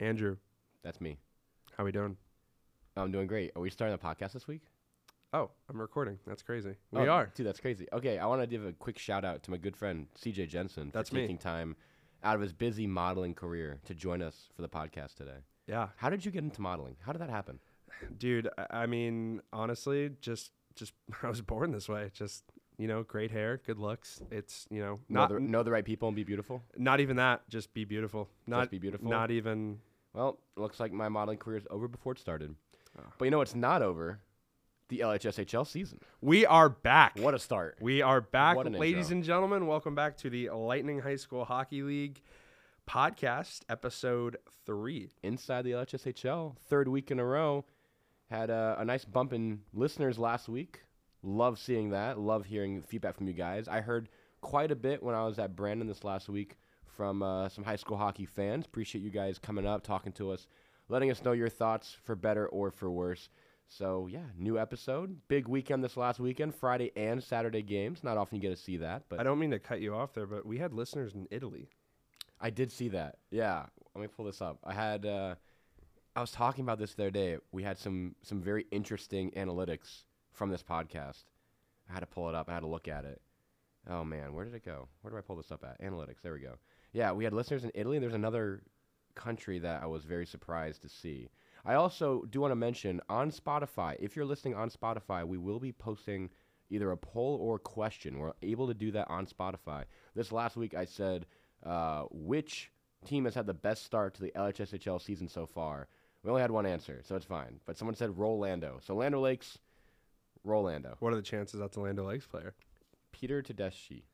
Andrew, That's me. how we doing? I'm doing great. Are we starting a podcast this week? Oh, I'm recording. That's crazy. We Oh, are. Dude, that's crazy. Okay, I want to give a quick shout out to my good friend CJ Jensen That's for me. taking time out of his busy modeling career to join us for the podcast today. Yeah, How did you get into modeling? How did that happen? dude. I- I mean, honestly, just just I was born this way. Just you know, great hair, good looks. It's you know Know the, know the right people and be beautiful? not even that. Just be beautiful. Not be beautiful? Not even. Well, it looks like my modeling career is over before it started. Oh. But you know it's not over? The LHSHL season. We are back. What a start. We are back, an ladies intro. and gentlemen. Welcome back to the Lightning High School Hockey League podcast, episode three. Inside the LHSHL, third week in a row. Had a, a nice bump in listeners last week. Love seeing that. Love hearing feedback from you guys. I heard quite a bit when I was at Brandon this last week from uh, some high school hockey fans. Appreciate you guys coming up, talking to us, letting us know your thoughts for better or for worse. So yeah, new episode, big weekend this last weekend, Friday and Saturday games. Not often you get to see that, but I don't mean to cut you off there, but we had listeners in Italy. I did see that. Yeah. Let me pull this up. I had uh I was talking about this the other day. We had some some very interesting analytics from this podcast. I had to pull it up. I had to look at it. Oh man, where did it go? Where do I pull this up at? Analytics. There we go. Yeah, we had listeners in Italy. There's another country that I was very surprised to see. I also do want to mention on Spotify, if you're listening on Spotify, we will be posting either a poll or a question. We're able to do that on Spotify. This last week I said, uh, which team has had the best start to the LHSHL season so far? We only had one answer, so it's fine. But someone said Rolando. So Land O' Lakes, Rolando. What are the chances that's a Land O' Lakes player? Peter Tedeschi.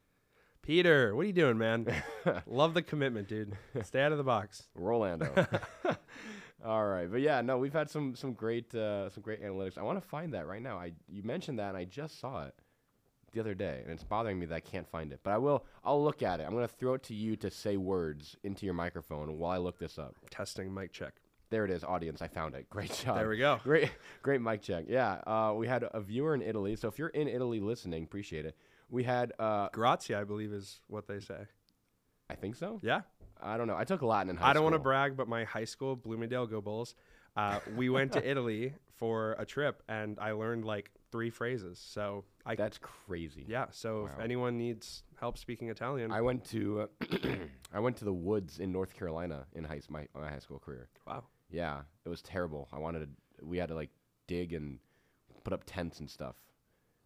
Peter, what are you doing, man? Love the commitment, dude. Stay out of the box. Rolando. All right, but yeah, no, we've had some some great uh, some great analytics. I want to find that right now. I you mentioned that, and I just saw it the other day, and it's bothering me that I can't find it. But I will. I'll look at it. I'm gonna throw it to you to say words into your microphone while I look this up. Testing mic check. There it is, audience. I found it. Great job. There we go. Great, great mic check. Yeah, uh, we had a viewer in Italy. So if you're in Italy listening, appreciate it. We had, uh, Grazie, I believe, is what they say. I think so. Yeah. I don't know. I took Latin in high school. I don't want to brag, but my high school, Bloomingdale Go Bulls, uh, we went to Italy for a trip, and I learned like three phrases. So I, That's crazy. yeah. So Wow. if anyone needs help speaking Italian, I went to uh, I went to the woods in North Carolina in high my, my high school career. wow. Yeah, it was terrible. I wanted to. We had to like dig and put up tents and stuff.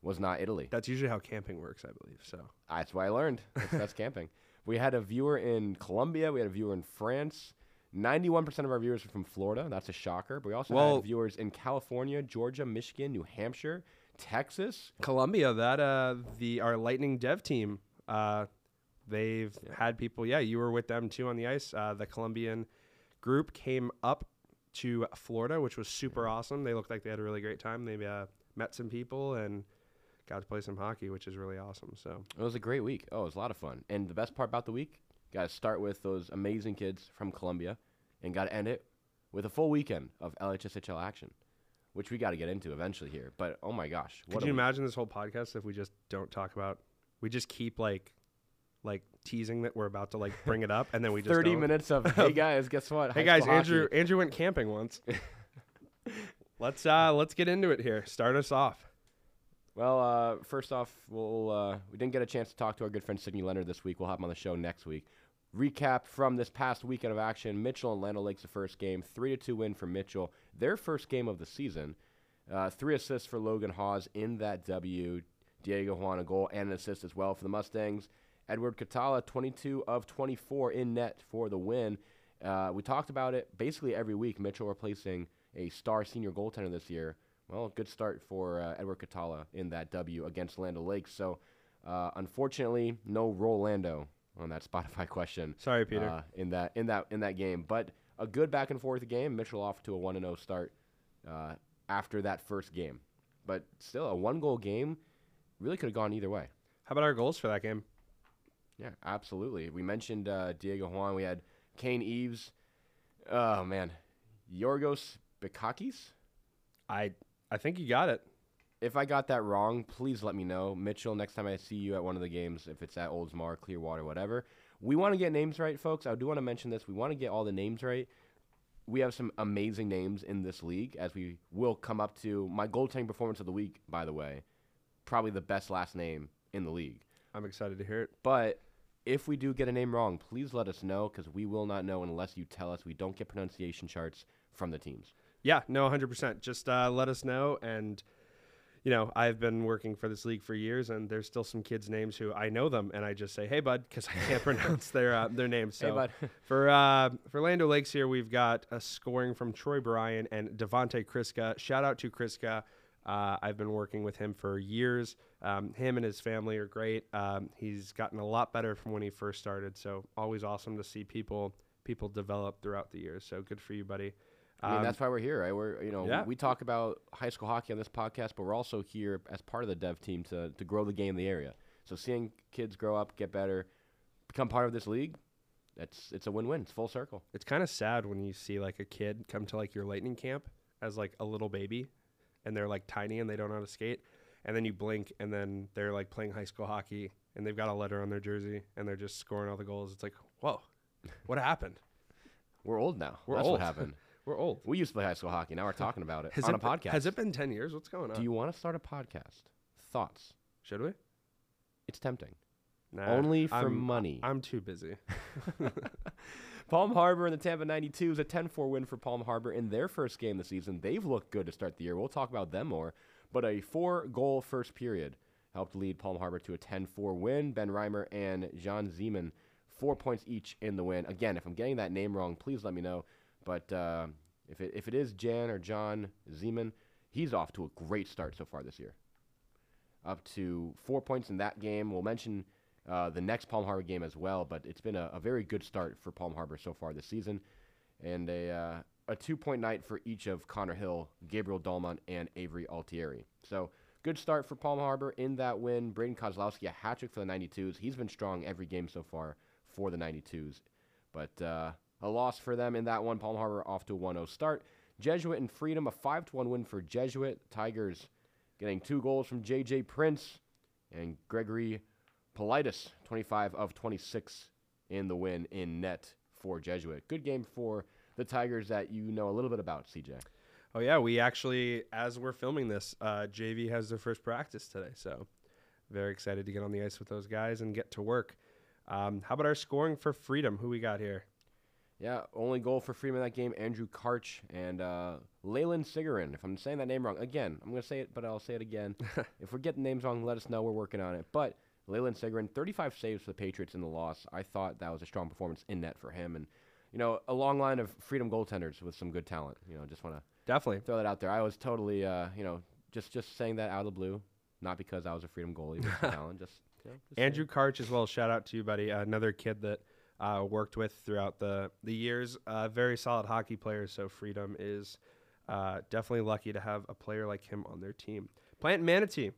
Was not Italy. That's usually how camping works, I believe. So That's why I learned. That's, that's camping. We had a viewer in Colombia. We had a viewer in France. Ninety-one percent of our viewers are from Florida. That's a shocker. But we also Well- had viewers in California, Georgia, Michigan, New Hampshire, Texas. Colombia, that uh, the our Lightning Dev team, uh, they've had people. Yeah, you were with them too on the ice. Uh, the Colombian group came up to Florida, which was super awesome. They looked like they had a really great time. They uh, met some people and got to play some hockey, which is really awesome. So It was a great week. Oh, it was a lot of fun. And the best part about the week, got to start with those amazing kids from Colombia, and got to end it with a full weekend of LHSHL action, which we got to get into eventually here. But oh my gosh, could you week. imagine this whole podcast if we just don't talk about? We just keep like, like teasing that we're about to like bring it up, and then we just 30 don't. minutes of hey guys, guess what? Hey guys, Andrew hockey." Andrew went camping once. let's uh let's get into it here. Start us off. Well, uh, first off, we'll uh, we didn't get a chance to talk to our good friend Sidney Leonard this week. We'll have him on the show next week. Recap from this past weekend of action: Mitchell and Land O' Lakes the first game, three to two win for Mitchell, their first game of the season. Uh, three assists for Logan Hawes in that W. Diego Juan a goal and an assist as well for the Mustangs. Edward Catala, 22 of 24 in net for the win. Uh, we talked about it basically every week. Mitchell replacing a star senior goaltender this year. Well, good start for uh, Edward Catala in that W against Land O' Lakes. So, uh, unfortunately, no Rolando on that Spotify question. Sorry, Peter. Uh, in that in that in that game, but a good back and forth game. Mitchell off to a one and zero start uh, after that first game, but still a one goal game. Really could have gone either way. How about our goals for that game? Yeah, absolutely. We mentioned uh, Diego Juan. We had Kane Eves. Oh man, Yorgos Bikakis. I I think you got it. If I got that wrong, please let me know. Mitchell, next time I see you at one of the games, if it's at Oldsmar, Clearwater, whatever, we want to get names right, folks. I do want to mention this. We want to get all the names right. we have some amazing names in this league as we will come up to my goaltending performance of the week, by the way. Probably the best last name in the league. I'm excited to hear it. But if we do get a name wrong, please let us know because we will not know unless you tell us. We don't get pronunciation charts from the teams. Yeah, no, 100%. Just uh, let us know. And, you know, I've been working for this league for years, and there's still some kids' names who I know them, and I just say, hey, bud, because I can't pronounce their uh, their names. So Hey, bud. for uh, for Land O' Lakes here, we've got a scoring from Troy Bryan and Devonte Kriska. Shout out to Kriska. Uh, I've been working with him for years. Um, him and his family are great. Um, he's gotten a lot better from when he first started. So always awesome to see people people develop throughout the years. So good for you, buddy. I mean, Um, that's why we're here, right? We're you know yeah. we talk about high school hockey on this podcast, but we're also here as part of the dev team to to grow the game in the area. So seeing kids grow up, get better, become part of this league, that's it's a win-win. It's full circle. It's kind of sad when you see like a kid come to like your lightning camp as like a little baby and they're like tiny and they don't know how to skate. And then you blink and then they're like playing high school hockey and they've got a letter on their jersey and they're just scoring all the goals. It's like, whoa, what happened? We're old now. We're that's old. what happened. We're old. We used to play high school hockey. Now we're talking about it Has on it a been- podcast. Has it been 10 years? What's going on? Do you want to start a podcast? Thoughts? Should we? It's tempting. Nah, Only for I'm- money. I'm too busy. Palm Harbor and the Tampa 92s, a 10 4 win for Palm Harbor in their first game this season. They've looked good to start the year. We'll talk about them more. But a four goal first period helped lead Palm Harbor to a 10 4 win. Ben Reimer and Jean Zeman, four points each in the win. Again, if I'm getting that name wrong, please let me know. But uh, if, it, if it is Jan or John Zeman, he's off to a great start so far this year. Up to four points in that game. We'll mention uh, the next Palm Harbor game as well, but it's been a, a very good start for Palm Harbor so far this season. And a, uh, a two point night for each of Connor Hill, Gabriel Dolmont, and Avery Altieri. So good start for Palm Harbor in that win. Braden Kozlowski, a hat trick for the 92s. He's been strong every game so far for the 92s. But uh, a loss for them in that one. Palm Harbor off to a 1 0 start. Jesuit and Freedom, a 5 1 win for Jesuit. Tigers getting two goals from J.J. Prince and Gregory Politis, 25 of 26 in the win in net for Jesuit. Good game for the Tigers that you know a little bit about, CJ. Oh yeah, we actually, as we're filming this, uh, JV has their first practice today, so very excited to get on the ice with those guys and get to work. Um, how about our scoring for freedom? Who we got here? Yeah, only goal for Freedom in that game, Andrew Karch and uh, Leyland Sigarin. If I'm saying that name wrong, again, I'm going to say it, but I'll say it again. if we're getting names wrong, let us know. We're working on it. But Leyland Sigarin, 35 saves for the Patriots in the loss. I thought that was a strong performance in net for him. And, you know, a long line of Freedom goaltenders with some good talent. You know, just want to Definitely. throw that out there. I was totally, uh, you know, just just saying that out of the blue, not because I was a Freedom goalie, but talent. Just, you know, just saying. Andrew Karch as well. Shout out to you, buddy. Uh, another kid that uh, worked with throughout the the years. Uh, very solid hockey player. So Freedom is uh, definitely lucky to have a player like him on their team. Plant Manatee.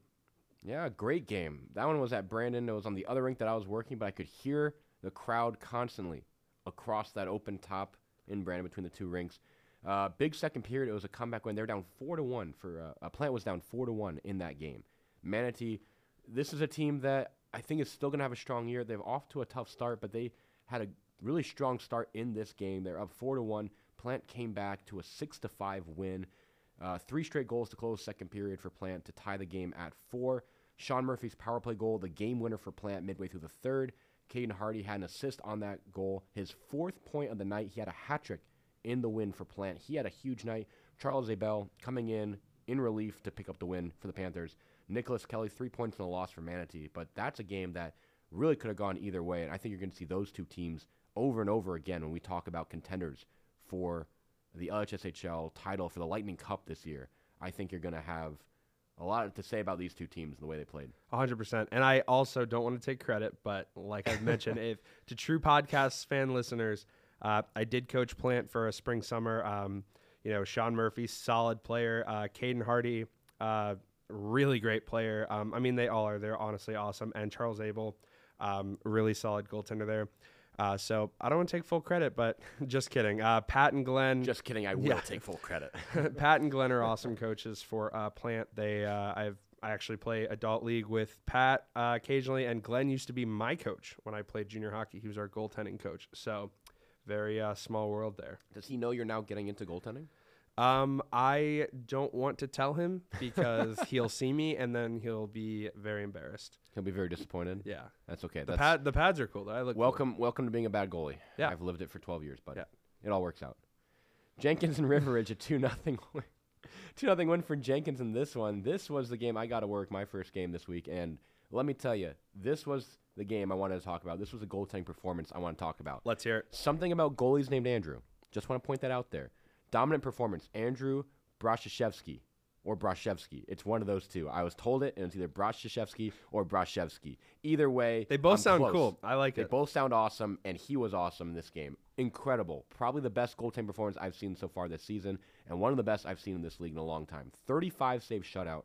Yeah, great game. That one was at Brandon. It was on the other rink that I was working, but I could hear the crowd constantly across that open top in Brandon between the two rinks. Uh, big second period. It was a comeback when they were down four to one for uh, a plant was down four to one in that game. Manatee, this is a team that I think is still going to have a strong year. They're off to a tough start, but they had a really strong start in this game. They're up four to one. Plant came back to a six to five win. Uh, three straight goals to close second period for Plant to tie the game at four. Sean Murphy's power play goal, the game winner for Plant midway through the third. Caden Hardy had an assist on that goal. His fourth point of the night, he had a hat trick in the win for Plant. He had a huge night. Charles Abel coming in in relief to pick up the win for the Panthers. Nicholas Kelly, three points in the loss for Manatee. But that's a game that really could have gone either way. And I think you're going to see those two teams over and over again when we talk about contenders for the LHSHL title for the Lightning Cup this year. I think you're going to have a lot to say about these two teams and the way they played. 100%. And I also don't want to take credit, but like I've mentioned, if to true podcast fan listeners, uh, I did coach Plant for a spring summer. Um, you know, Sean Murphy, solid player. Uh, Caden Hardy, uh, really great player. Um, I mean, they all are. They're honestly awesome. And Charles Abel, um, really solid goaltender there. Uh, so I don't want to take full credit, but just kidding. Uh, Pat and Glenn. Just kidding. I will Yeah. take full credit. Pat and Glenn are awesome coaches for uh, Plant. They uh, I've I actually play adult league with Pat uh, occasionally, and Glenn used to be my coach when I played junior hockey. He was our goaltending coach. So very uh, small world there. Does he know you're now getting into goaltending? Um, I don't want to tell him because he'll see me and then he'll be very embarrassed. He'll be very disappointed. Yeah, That's okay. the That's pad the pads are cool. though. I look cool. welcome. Welcome to being a bad goalie. Yeah. I've lived it for 12 years, but Yeah. it all works out. Jenkins and River Ridge a two nothing two nothing win for Jenkins in this one. This was the game I got to work my first game this week, and let me tell you, this was the game I wanted to talk about. This was a goaltending performance I want to talk about. Let's hear it. Something about goalies named Andrew. Just want to point that out there. Dominant performance. Andrew Brashevsky or Brashevsky. It's one of those two. I was told it, and it's either Brashevsky or Brashevsky. Either way, They both I'm sound close. cool. I like They it. both sound awesome, and he was awesome in this game. Incredible. Probably the best goaltending performance I've seen so far this season, and one of the best I've seen in this league in a long time. 35 save shutout.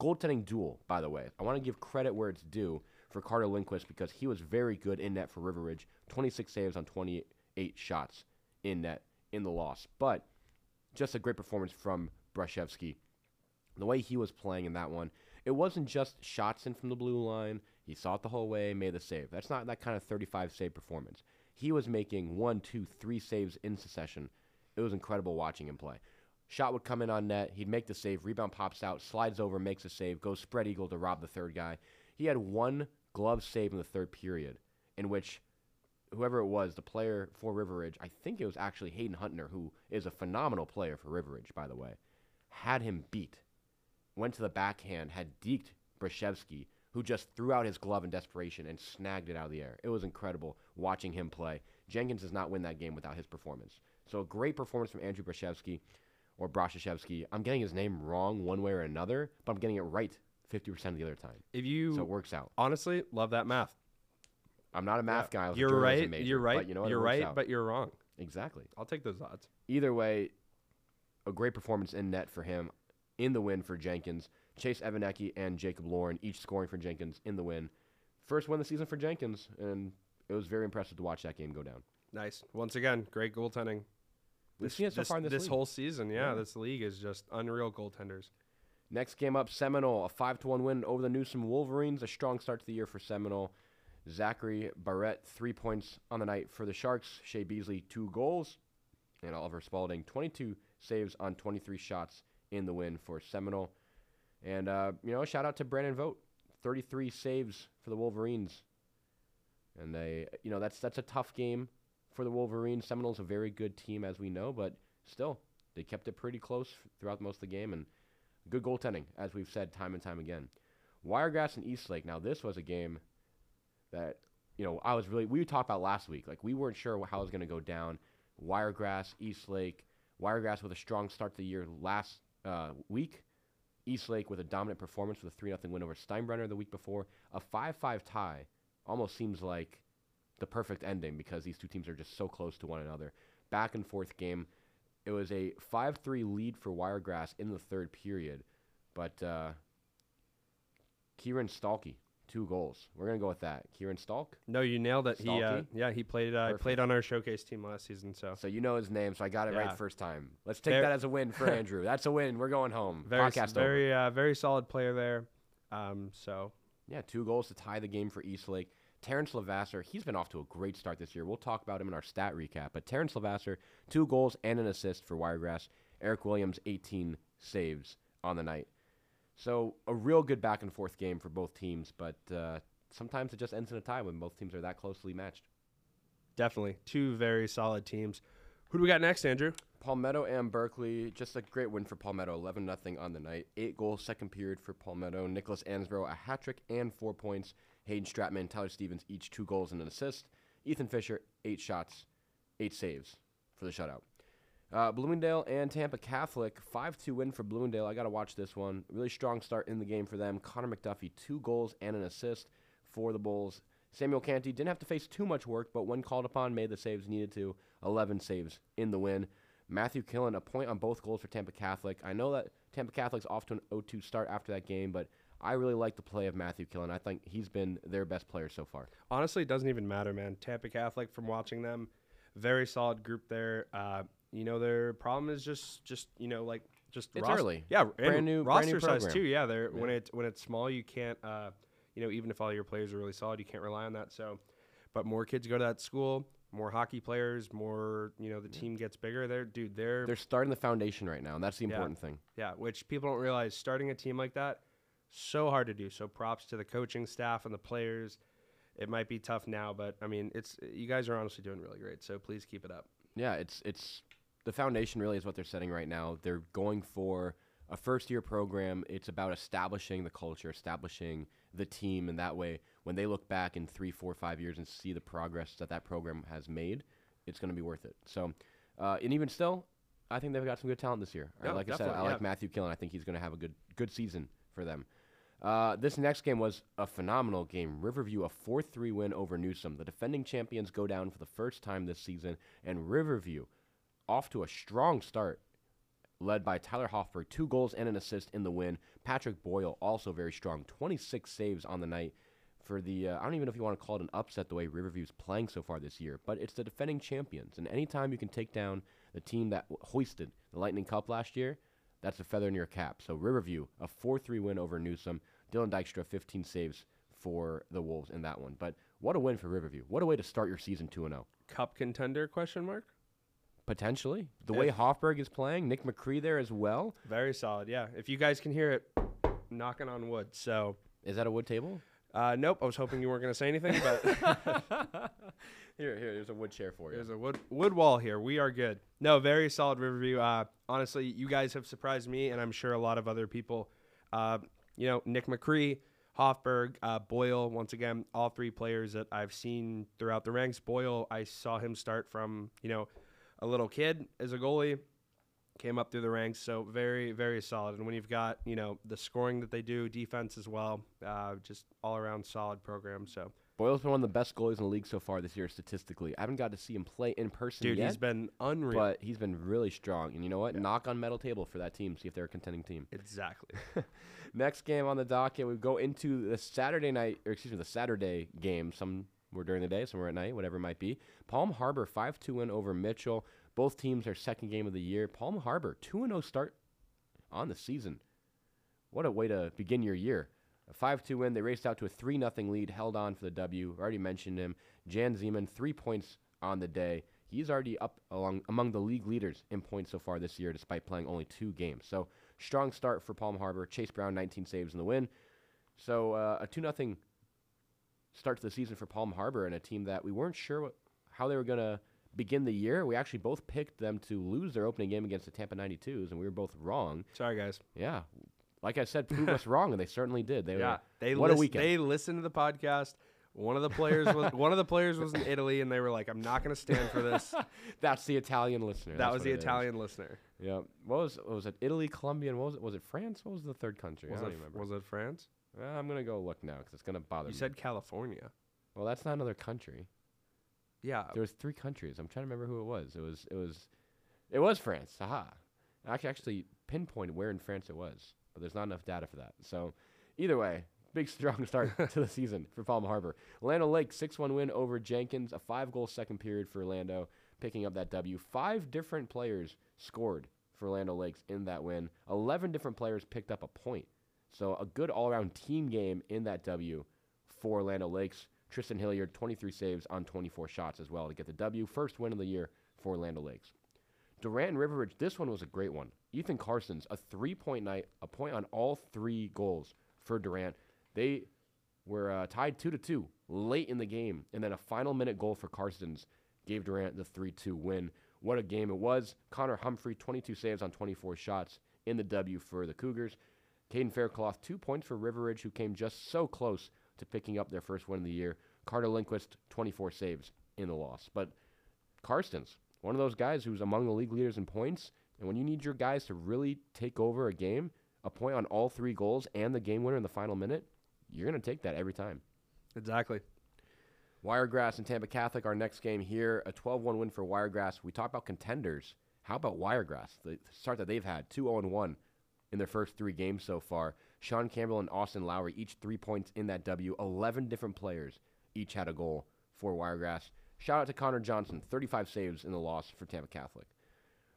Goaltending duel, by the way. I want to give credit where it's due for Carter Lindquist because he was very good in net for River Ridge. 26 saves on 28 shots in net in the loss. But just a great performance from Brashevsky. The way he was playing in that one, it wasn't just shots in from the blue line. He saw it the whole way, made the save. That's not that kind of 35 save performance. He was making one, two, three saves in succession. It was incredible watching him play. Shot would come in on net. He'd make the save. Rebound pops out, slides over, makes a save, goes spread eagle to rob the third guy. He had one glove save in the third period, in which whoever it was, the player for River Ridge, I think it was actually Hayden Huntner, who is a phenomenal player for River Ridge, by the way, had him beat. Went to the backhand, had deked Brashevsky, who just threw out his glove in desperation and snagged it out of the air. It was incredible watching him play. Jenkins does not win that game without his performance. So a great performance from Andrew Brashevsky or Brashevsky. I'm getting his name wrong one way or another, but I'm getting it right 50% of the other time. If you So it works out. honestly love that math, I'm not a math Yeah. guy. I was you're right. major, you're right. But you know what? You're right, out. but you're wrong. exactly. I'll take those odds. Either way, a great performance in net for him in the win for Jenkins. Chase Evanecki and Jacob Lauren each scoring for Jenkins in the win. First win of the season for Jenkins, and it was very impressive to watch that game go down. Nice. Once again, great goaltending. We've seen it so this, far in this league. whole season. Yeah, Yeah. this league is just unreal goaltenders. Next game up, Seminole, a 5 to 1 win over the Newsome Wolverines. A strong start to the year for Seminole. Zachary Barrett, three points on the night for the Sharks. Shea Beasley, two goals. And Oliver Spalding, 22 saves on 23 shots in the win for Seminole. And, uh, you know, shout out to Brandon Vogt, 33 saves for the Wolverines. And they, you know, that's that's a tough game for the Wolverines. Seminole's a very good team, as we know, but still, they kept it pretty close throughout most of the game. And Good goaltending, as we've said time and time again. Wiregrass and Eastlake. Now, this was a game that, you know, I was really, we talked about last week. Like, we weren't sure how it was going to go down. Wiregrass, Eastlake. Wiregrass with a strong start to the year last uh, week. Eastlake with a dominant performance with a 3 0 win over Steinbrenner the week before. A 5 5 tie almost seems like the perfect ending because these two teams are just so close to one another. Back and forth game. It was a 5 3 lead for Wiregrass in the third period, but uh, Kieran Stalky, two goals. We're going to go with that. Kieran Stalk. No, you nailed it. He, uh, yeah, he played. Uh, Perfect. played on our showcase team last season. So So you know his name, so I got it Yeah. right first time. Let's take Ver- that as a win for Andrew. That's a win. We're going home. very, Podcast very, uh, very solid player there. Um, so Yeah, two goals to tie the game for Eastlake. Terrence Lavasser, he's been off to a great start this year. We'll talk about him in our stat recap. But Terrence Lavasser, two goals and an assist for Wiregrass. Eric Williams, 18 saves on the night. So a real good back and forth game for both teams, but uh, sometimes it just ends in a tie when both teams are that closely matched. definitely two very solid teams. Who do we got next, Andrew? Palmetto and Berkeley, just a great win for Palmetto, 11 0 on the night. Eight goals, second period for Palmetto. Nicholas Ansbro, a hat trick and four points. Hayden Stratman, Tyler Stevens, each two goals and an assist. Ethan Fisher, eight shots, eight saves for the shutout. Uh, Bloomingdale and Tampa Catholic, 5 2 win for Bloomingdale. I got to watch this one. Really strong start in the game for them. Connor McDuffie, two goals and an assist for the Bulls. Samuel Canty didn't have to face too much work, but when called upon, made the saves needed to. 11 saves in the win. Matthew Killen, a point on both goals for Tampa Catholic. I know that Tampa Catholic's off to an 0 2 start after that game, but I really like the play of Matthew Killen. I think he's been their best player so far. Honestly, it doesn't even matter, man. Tampa Catholic, from watching them, very solid group there. Uh, you know, their problem is just, just you know, like just It's ros- early. Yeah, Brand and new- brand new roster size too. Yeah, they're when it when it's small, you can't. Uh, you know, even if all your players are really solid, you can't rely on that. So, but more kids go to that school. more hockey players, more you know the team gets bigger. They're dude, they're, They're starting the foundation right now, and that's the Yeah. important thing. yeah, which people don't realize. Starting a team like that, so hard to do. So props to the coaching staff and the players. It might be tough now, but I mean, it's you guys are honestly doing really great. So please keep it up. Yeah, it's it's the foundation really is what they're setting right now. They're going for a first year program. It's about establishing the culture, establishing the team, and that way, when they look back in three, four, five years and see the progress that that program has made, it's going to be worth it. So, uh, and even still, I think they've got some good talent this year. Yeah, like I said, I like. Matthew Killen. I think he's going to have a good good season for them. Uh, this next game was a phenomenal game. Riverview, a 4 3 win over Newsome. The defending champions go down for the first time this season, and Riverview off to a strong start, led by Tyler Hoffberg, two goals and an assist in the win. Patrick Boyle, also very strong, 26 saves on the night for the, uh, I don't even know if you want to call it an upset the way Riverview's playing so far this year, but it's the defending champions. And anytime you can take down the team that hoisted the Lightning Cup last year, that's a feather in your cap. So Riverview, a 4-3 win over Newsome. Dylan Dykstra, 15 saves for the Wolves in that one. But what a win for Riverview. What a way to start your season 2-0. Cup contender? Question mark. Potentially. The way Hoffberg is playing, Nick McCree there as well. Very solid. Yeah. If you guys can hear it, knocking on wood. So. Is that a wood table? Uh, nope. I was hoping you weren't going to say anything, but here, here, there's a wood chair for you. there's a wood wood wall here. We are good. No, very solid Riverview. Uh, honestly, you guys have surprised me, and I'm sure a lot of other people. Uh, you know, Nick McCree, Hoffberg, uh, Boyle. Once again, all three players that I've seen throughout the ranks. Boyle, I saw him start from you know a little kid as a goalie. Came up through the ranks, so very, very solid. And when you've got, you know, the scoring that they do, defense as well, uh, just all around solid program. So, Boyle's been one of the best goalies in the league so far this year statistically. I haven't got to see him play in person dude, yet, he's been unreal. but he's been really strong. And you know what? Knock on metal table for that team. See if they're a contending team. exactly. Next game on the docket, we go into the Saturday night, or excuse me, the Saturday game. Some were during the day, some were at night, whatever it might be. Palm Harbor 5 2 win over Mitchell. Both teams are second game of the year. Palm Harbor 2 0 start on the season. What a way to begin your year. A 5 2 win. They raced out to a 3 0 lead, held on for the W. Already mentioned him. Jan Zeman, three points on the day. He's already up along among the league leaders in points so far this year, despite playing only two games. So strong start for Palm Harbor. Chase Brown, 19 saves in the win. So uh, a 2 0 start to the season for Palm Harbor and a team that we weren't sure what, how they were going to begin the year. We actually both picked them to lose their opening game against the Tampa 92s, and we were both wrong. Sorry, guys. Yeah. Like I said, prove us wrong, and they certainly did. They Yeah, were, they what a weekend. They listened to the podcast. One of the players was one of the players was in Italy, and they were like, "I'm not going to stand for this." That's the Italian listener. that That's was the it is. Italian listener. Yeah. What was what was it? Italy, Colombia, and what was it? Was it France? What was the third country? Was I don't it even remember. was it France? Uh, I'm gonna go look now because it's gonna bother You me. said California. well, that's not another country. Yeah, There was three countries. I'm trying to remember who it was. It was it was it was France. Haha. I can actually pinpoint where in France it was, but there's not enough data for that. So either way, big strong start to the season for Palm Harbor. Orlando Lake 6-1 win over Jenkins, a five-goal second period for Orlando, picking up that W. Five different players scored for Orlando Lakes in that win. 11 different players picked up a point. So a good all-around team game in that W for Orlando Lakes. Tristan Hilliard, 23 saves on 24 shots as well to get the W. First win of the year for Orlando Lakes. Durant and River Ridge, this one was a great one. Ethan Karstens a three point night, a point on all three goals for Durant. They were uh, tied 2 to 2 late in the game, and then a final minute goal for Karstens gave Durant the 3 2 win. What a game it was. Connor Humphrey, 22 saves on 24 shots in the W for the Cougars. Caden Faircloth, two points for River Ridge, who came just so close to picking up their first win of the year. Carter Lindquist, 24 saves in the loss. But Karstens, one of those guys who's among the league leaders in points, and when you need your guys to really take over a game, a point on all three goals and the game winner in the final minute, you're going to take that every time. exactly. Wiregrass and Tampa Catholic, our next game here, a 12 1 win for Wiregrass. We talk about contenders. How about Wiregrass? The start that they've had 2 0 1 in their first three games so far. Sean Campbell and Austin Lowry, each three points in that W. 11 different players each had a goal for Wiregrass. Shout out to Connor Johnson, 35 saves in the loss for Tampa Catholic.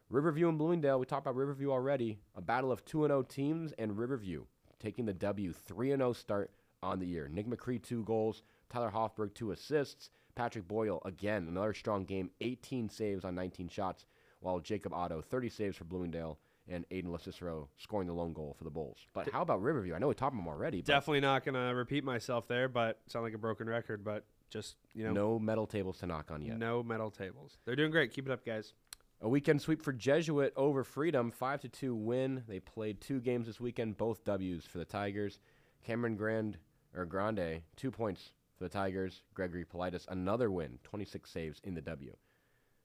Riverview and Bloomingdale, we talked about Riverview already. A battle of 2 0 teams and Riverview taking the W 3 0 start on the year. Nick McCree, two goals. Tyler Hoffberg, two assists. Patrick Boyle, again, another strong game, 18 saves on 19 shots, while Jacob Otto, 30 saves for Bloomingdale, and Aiden LaCicero scoring the lone goal for the Bulls. But how about Riverview? I know we talked about them already. But Definitely not going to repeat myself there, but sound like a broken record. But just you know, no medal tables to knock on yet. no medal tables. They're doing great. Keep it up, guys. A weekend sweep for Jesuit over Freedom, five to two win. They played two games this weekend, both W's for the Tigers. Cameron Grand or Grande, two points for the Tigers. Gregory Politis, another win, 26 saves in the W.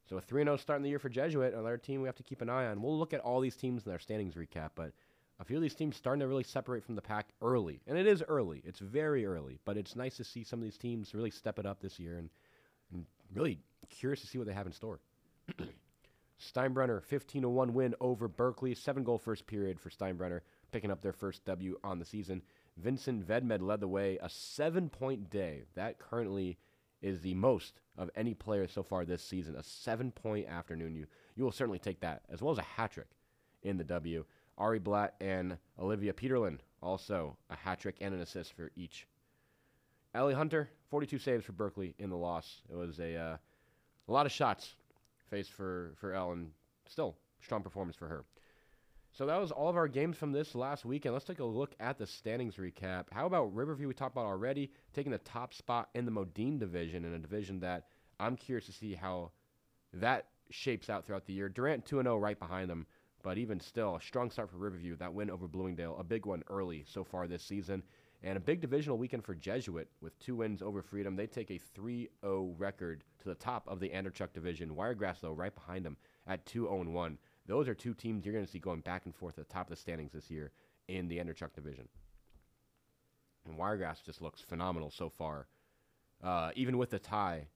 So a 3 0 start in the year for Jesuit, another team we have to keep an eye on. We'll look at all these teams in their standings recap, but a few of these teams starting to really separate from the pack early. And it is early, it's very early, but it's nice to see some of these teams really step it up this year and, and really curious to see what they have in store. Steinbrenner, 15 1 win over Berkeley. Seven goal first period for Steinbrenner, picking up their first W on the season. Vincent Vedmed led the way, a seven point day. That currently is the most of any player so far this season. A seven point afternoon. You, you will certainly take that, as well as a hat trick in the W. Ari Blatt and Olivia Peterlin, also a hat trick and an assist for each. Ellie Hunter, 42 saves for Berkeley in the loss. It was a, uh, a lot of shots faced for, for Ellen. Still, strong performance for her. So that was all of our games from this last weekend. Let's take a look at the standings recap. How about Riverview? We talked about already taking the top spot in the Modine division, in a division that I'm curious to see how that shapes out throughout the year. Durant 2 0 right behind them, but even still, a strong start for Riverview. That win over Bloomingdale, a big one early so far this season. And a big divisional weekend for Jesuit with two wins over Freedom. They take a 3 0 record to the top of the Andreychuk division. Wiregrass, though, right behind them at 2 0 1. Those are two teams you're going to see going back and forth at the top of the standings this year in the Andreychuk division. And Wiregrass just looks phenomenal so far, uh, even with the tie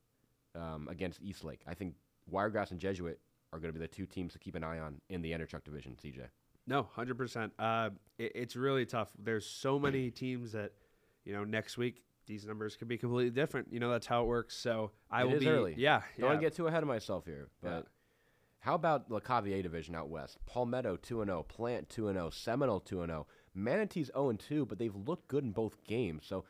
um, against Eastlake. I think Wiregrass and Jesuit are going to be the two teams to keep an eye on in the Andreychuk division, CJ. No, hundred percent. Uh, it, it's really tough. There's so many teams that, you know, next week these numbers could be completely different. You know, that's how it works. So I It will be early. Yeah, Don't want yeah. to get too ahead of myself here, but Yeah. How about the Lecavalier division out west? Palmetto 2 0, Plant 2 0, Seminole 2 0. Manatee's 0 2, but they've looked good in both games. So,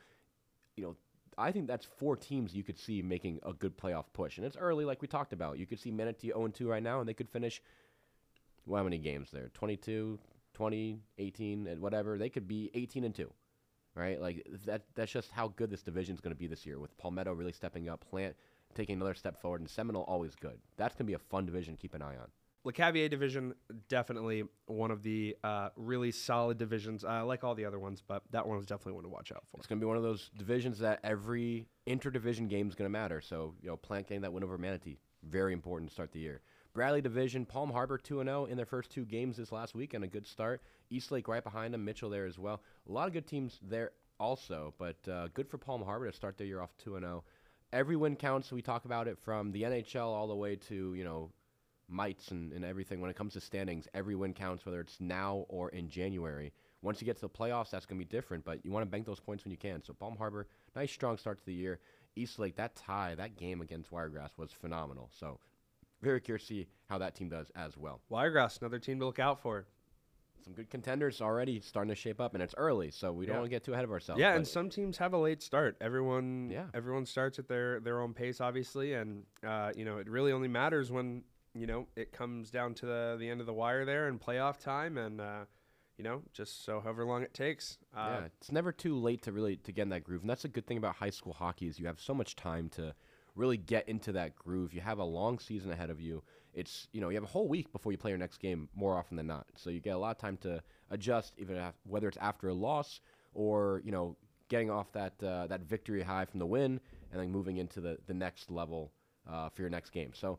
you know, I think that's four teams you could see making a good playoff push. And it's early, like we talked about. You could see Manatee 0 2 right now, and they could finish, well, how many games there? 22, 20, 18, and whatever. They could be 18 and 2 right? Like that that's just how good this division is going to be this year with Palmetto really stepping up, Plant taking another step forward, and Seminole always good. That's going to be a fun division to keep an eye on. Lecavalier division definitely one of the uh, really solid divisions. I like all the other ones, but that one is definitely one to watch out for. It's going to be one of those divisions that every interdivision game is going to matter. So, you know, Plant getting that win over Manatee, very important to start the year. Bradley Division, Palm Harbor 2 0 in their first two games this last week, and a good start. Eastlake right behind them, Mitchell there as well. A lot of good teams there also, but uh, good for Palm Harbor to start their year off 2 0. Every win counts. We talk about it from the NHL all the way to, you know, mites and, and everything. When it comes to standings, every win counts, whether it's now or in January. Once you get to the playoffs, that's going to be different, but you want to bank those points when you can. So Palm Harbor, nice strong start to the year. Eastlake, that tie, that game against Wiregrass was phenomenal. So very curious to see how that team does as well. Wiregrass, another team to look out for. Some good contenders already starting to shape up, and it's early, so we don't Yeah. want to get too ahead of ourselves. Yeah, and some teams have a late start. Everyone, Yeah. everyone starts at their their own pace, obviously, and uh, you know it really only matters when you know it comes down to the the end of the wire there and playoff time, and uh, you know just so however long it takes. Uh, yeah, it's never too late to really to get in that groove, and that's a good thing about high school hockey is you have so much time to really get into that groove. You have a long season ahead of you. It's you know you have a whole week before you play your next game more often than not, so you get a lot of time to adjust, even whether it's after a loss or you know getting off that uh, that victory high from the win and then moving into the the next level uh, for your next game. So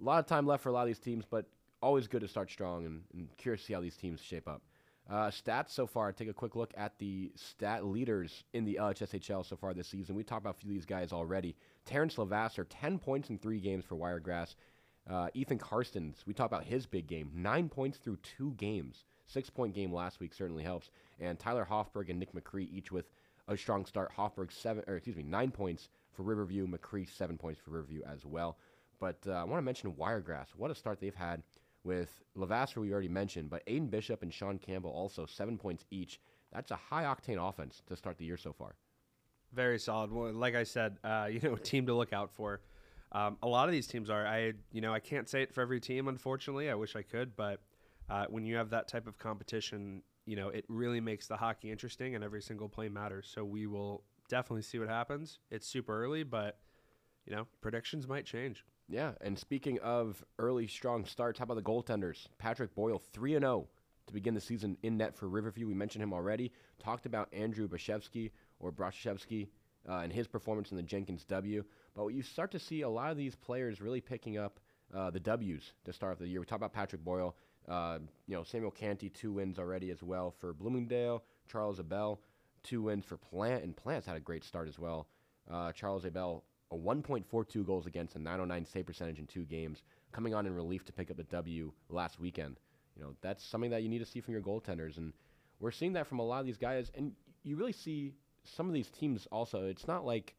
a lot of time left for a lot of these teams, but always good to start strong and, and curious to see how these teams shape up. Uh, stats so far. Take a quick look at the stat leaders in the LHSHL so far this season. We talked about a few of these guys already. Terrence Lavasser, 10 points in three games for Wiregrass. Uh, Ethan Karstens, we talked about his big game. Nine points through two games. Six point game last week certainly helps. And Tyler Hoffberg and Nick McCree each with a strong start. Hoffberg seven, or excuse me, nine points for Riverview. McCree seven points for Riverview as well. But uh, I want to mention Wiregrass. What a start they've had with Lavasser, we already mentioned, but Aiden Bishop and Sean Campbell also seven points each. That's a high octane offense to start the year so far. Very solid. Well, like I said, uh, you know, team to look out for. Um, a lot of these teams are. I, you know, I can't say it for every team. Unfortunately, I wish I could, but uh, when you have that type of competition, you know, it really makes the hockey interesting, and every single play matters. So we will definitely see what happens. It's super early, but you know, predictions might change. Yeah, and speaking of early strong starts, how about the goaltenders? Patrick Boyle, 3 0 to begin the season in net for Riverview. We mentioned him already. Talked about Andrew Bashevsky or Brashevsky uh, and his performance in the Jenkins W. But you start to see a lot of these players really picking up uh, the W's to start off the year. We talked about Patrick Boyle. Uh, you know, Samuel Canty, two wins already as well for Bloomingdale. Charles Abel, two wins for Plant, and Plant's had a great start as well. Uh, Charles Abel, a 1.42 goals against, a 909 save percentage in two games, coming on in relief to pick up the W last weekend. You know, that's something that you need to see from your goaltenders, and we're seeing that from a lot of these guys. And you really see some of these teams also. It's not like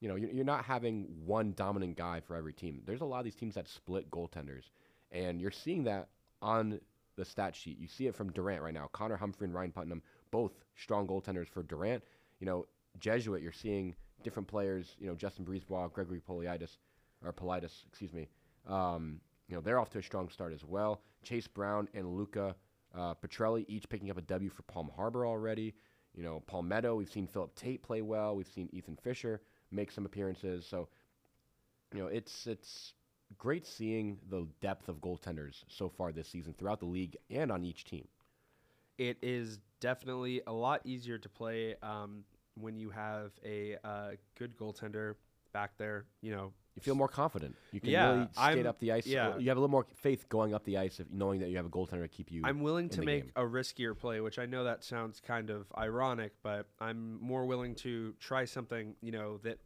you know you're, you're not having one dominant guy for every team. There's a lot of these teams that split goaltenders, and you're seeing that on the stat sheet. You see it from Durant right now. Connor Humphrey and Ryan Putnam, both strong goaltenders for Durant. You know, Jesuit, you're seeing different players. You know, Justin Brisebois, Gregory Politis, or Politis, excuse me. Um, you know, they're off to a strong start as well. Chase Brown and Luca uh, Petrelli each picking up a W for Palm Harbor already. You know, Palmetto, we've seen Philip Tate play well. We've seen Ethan Fisher make some appearances. So, you know, it's it's great seeing the depth of goaltenders so far this season throughout the league and on each team. It is definitely a lot easier to play um, when you have a uh, good goaltender back there. You know, You feel more confident. You can Yeah, really skate I'm- up the ice. yeah. You have a little more faith going up the ice if knowing that you have a goaltender to keep you. I'm willing in to make game. a riskier play, which I know that sounds kind of ironic, but I'm more willing to try something, you know, that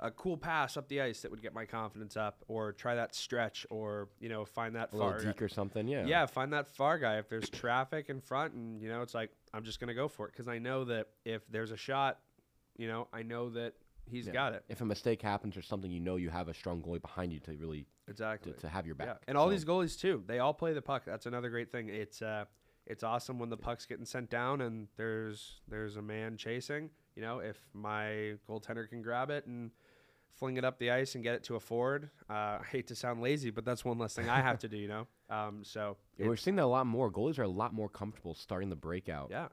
a cool pass up the ice that would get my confidence up, or try that stretch, or you know, find that a little far. deke or something. Yeah. yeah, find that far guy. If there's traffic in front, and you know, it's like I'm just gonna go for it because I know that if there's a shot, you know, I know that he's Yeah. got it. If a mistake happens or something, you know you have a strong goalie behind you to really to, Exactly. to have your back. Yeah, and all So- these goalies too. They all play the puck. That's another great thing. It's uh, it's awesome when the puck's getting sent down and there's there's a man chasing. You know, if my goaltender can grab it and fling it up the ice and get it to a forward. Uh, I hate to sound lazy, but that's one less thing I have to do. You know, um, so Yeah, we're seeing that a lot more. Goalies are a lot more comfortable starting the breakout. yeah,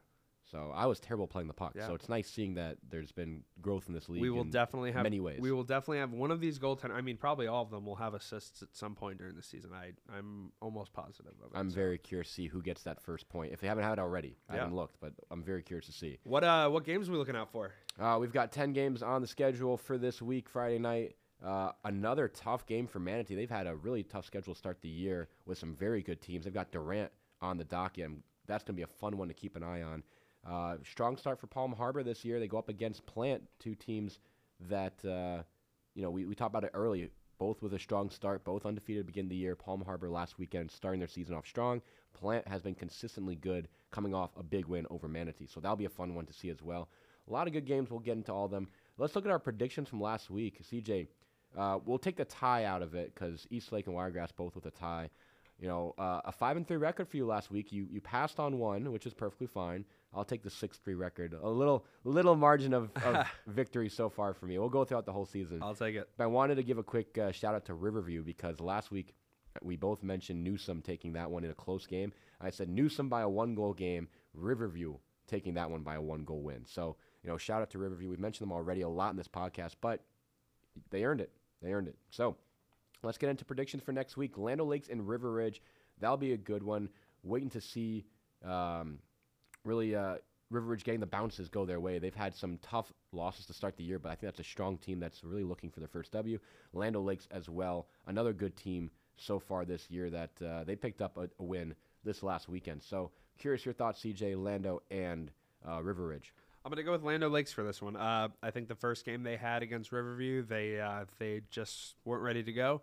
So I was terrible playing the puck. Yeah. So it's nice seeing that there's been growth in this league. we will in definitely have many ways. We will definitely have one of these goaltender. I mean, probably all of them will have assists at some point during the season. I I'm almost positive of it. I'm so. very curious to see who gets that first point. If they haven't had it already, I Yeah. haven't looked, but I'm very curious to see. What uh what games are we looking out for? Uh, we've got 10 games on the schedule for this week, Friday night. Uh, another tough game for Manatee. They've had a really tough schedule to start the year with some very good teams. They've got Durant on the docket, and that's going to be a fun one to keep an eye on. Uh, strong start for Palm Harbor this year. They go up against Plant, two teams that, uh, you know, we, we talked about it early, both with a strong start, both undefeated to begin the year. Palm Harbor last weekend starting their season off strong. Plant has been consistently good coming off a big win over Manatee. So that'll be a fun one to see as well. A lot of good games. We'll get into all of them. Let's look at our predictions from last week. CJ, uh, we'll take the tie out of it because East Lake and Wiregrass both with a tie. You know, uh, a five and three record for you last week. You you passed on one, which is perfectly fine. I'll take the six three record. A little little margin of, of victory so far for me. We'll go throughout the whole season. I'll take it. But I wanted to give a quick uh, shout out to Riverview because last week we both mentioned Newsome taking that one in a close game. I said Newsome by a one goal game, Riverview taking that one by a one goal win. So, you know, shout out to Riverview. We've mentioned them already a lot in this podcast, but they earned it. They earned it. So let's get into predictions for next week. Land O' Lakes and River Ridge. That'll be a good one. Waiting to see um, really uh, River Ridge getting the bounces go their way. They've had some tough losses to start the year, but I think that's a strong team that's really looking for their first W. Land O' Lakes as well, another good team so far this year that uh, they picked up a, a win this last weekend. So curious your thoughts, CJ, Lando, and uh, River Ridge. I'm gonna go with Land O' Lakes for this one. Uh, I think the first game they had against Riverview, they uh, they just weren't ready to go.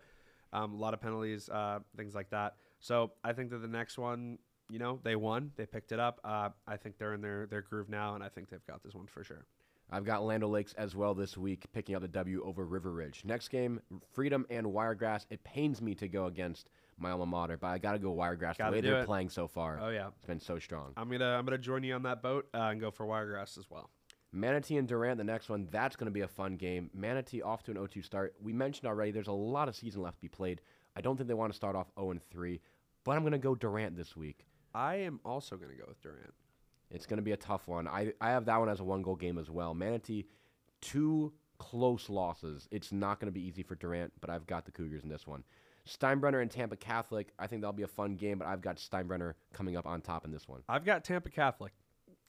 Um, a lot of penalties, uh, things like that. So I think that the next one, you know, they won, they picked it up. Uh, I think they're in their their groove now, and I think they've got this one for sure. I've got Land O' Lakes as well this week, picking up the W over River Ridge. Next game, Freedom and Wiregrass. It pains me to go against my alma mater, but I got to go Wiregrass Gotta the way they're it. playing so far. Oh yeah, It's been so strong. I'm gonna I'm gonna join you on that boat uh, and go for Wiregrass as well. Manatee and Durant, the next one, that's going to be a fun game. Manatee off to an 0-2 start. We mentioned already there's a lot of season left to be played. I don't think they want to start off 0-3, but I'm going to go Durant this week. I am also going to go with Durant. It's going to be a tough one. I, I have that one as a one goal game as well. Manatee, two close losses. It's not going to be easy for Durant, but I've got the Cougars in this one. Steinbrenner and Tampa Catholic. I think that'll be a fun game, but I've got Steinbrenner coming up on top in this one. I've got Tampa Catholic.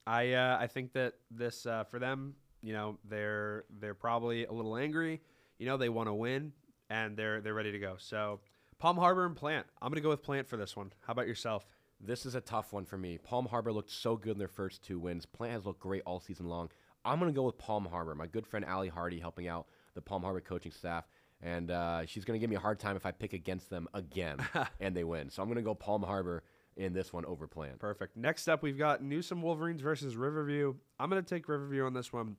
I uh, I think that this uh, for them, you know, they're they're probably a little angry. You know, they want to win and they're they're ready to go. So Palm Harbor and Plant. I'm gonna go with Plant for this one. How about yourself? This is a tough one for me. Palm Harbor looked so good in their first two wins. Plant has looked great all season long. I'm going to go with Palm Harbor. My good friend Allie Hardy helping out the Palm Harbor coaching staff. And uh, she's going to give me a hard time if I pick against them again and they win. So I'm going to go Palm Harbor in this one over Plant. Perfect. Next up, we've got Newsome Wolverines versus Riverview. I'm going to take Riverview on this one.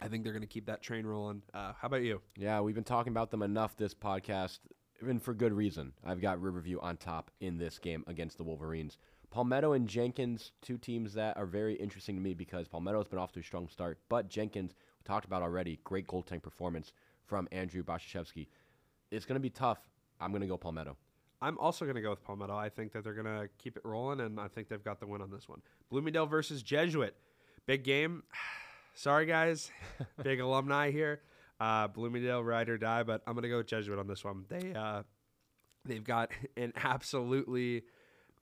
I think they're going to keep that train rolling. Uh, how about you? Yeah, we've been talking about them enough this podcast, and for good reason. I've got Riverview on top in this game against the Wolverines. Palmetto and Jenkins, two teams that are very interesting to me because Palmetto's been off to a strong start, but Jenkins, we talked about already, great goaltending performance from Andrew Bashashevsky. It's going to be tough. I'm going to go Palmetto. I'm also going to go with Palmetto. I think that they're going to keep it rolling, and I think they've got the win on this one. Bloomingdale versus Jesuit. Big game. Sorry, guys. Big alumni here. Uh, Bloomingdale, ride or die, but I'm going to go with Jesuit on this one. They, uh, they've got an absolutely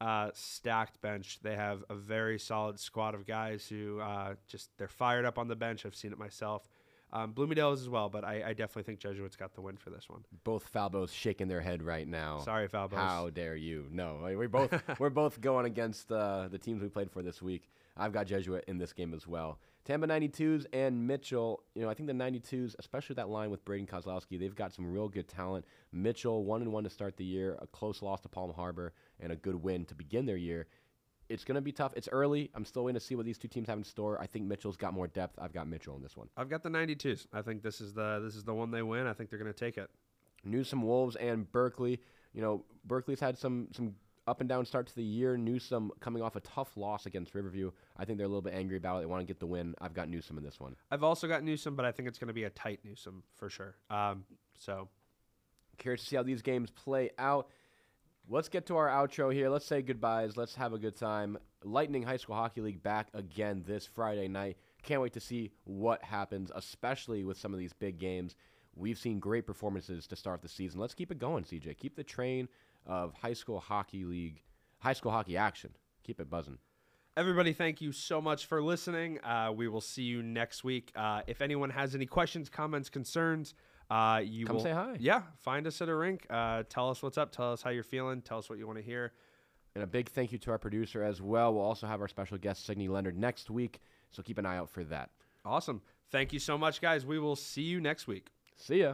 uh, stacked bench. They have a very solid squad of guys who uh, just they're fired up on the bench. I've seen it myself. Um, Bloomingdale is as well, but I, I, definitely think Jesuits got the win for this one. Both Falbos shaking their head right now. Sorry, Falbos. How dare you? No, we're both we're both going against uh, the teams we played for this week. I've got Jesuit in this game as well. Tampa 92s and Mitchell. You know, I think the 92s, especially that line with Braden Kozlowski, they've got some real good talent. Mitchell, one and one to start the year, a close loss to Palm Harbor, and a good win to begin their year. It's going to be tough. It's early. I'm still waiting to see what these two teams have in store. I think Mitchell's got more depth. I've got Mitchell in this one. I've got the 92s. I think this is the this is the one they win. I think they're going to take it. Newsome Wolves and Berkeley. You know, Berkeley's had some some up and down start to the year. Newsome coming off a tough loss against Riverview. I think they're a little bit angry about it. They want to get the win. I've got Newsome in this one. I've also got Newsome, but I think it's going to be a tight Newsome for sure. Um, so curious to see how these games play out. Let's get to our outro here. Let's say goodbyes. Let's have a good time. Lightning High School Hockey League back again this Friday night. Can't wait to see what happens, especially with some of these big games. We've seen great performances to start the season. Let's keep it going, CJ. Keep the train of high school hockey league, high school hockey action. Keep it buzzing. Everybody, thank you so much for listening. Uh, we will see you next week. Uh, if anyone has any questions, comments, concerns, uh, you come will, say hi. Yeah, find us at a rink. Uh, tell us what's up. Tell us how you're feeling. Tell us what you want to hear. And a big thank you to our producer as well. We'll also have our special guest, Signe Leonard, next week. So keep an eye out for that. Awesome. Thank you so much, guys. We will see you next week. See ya.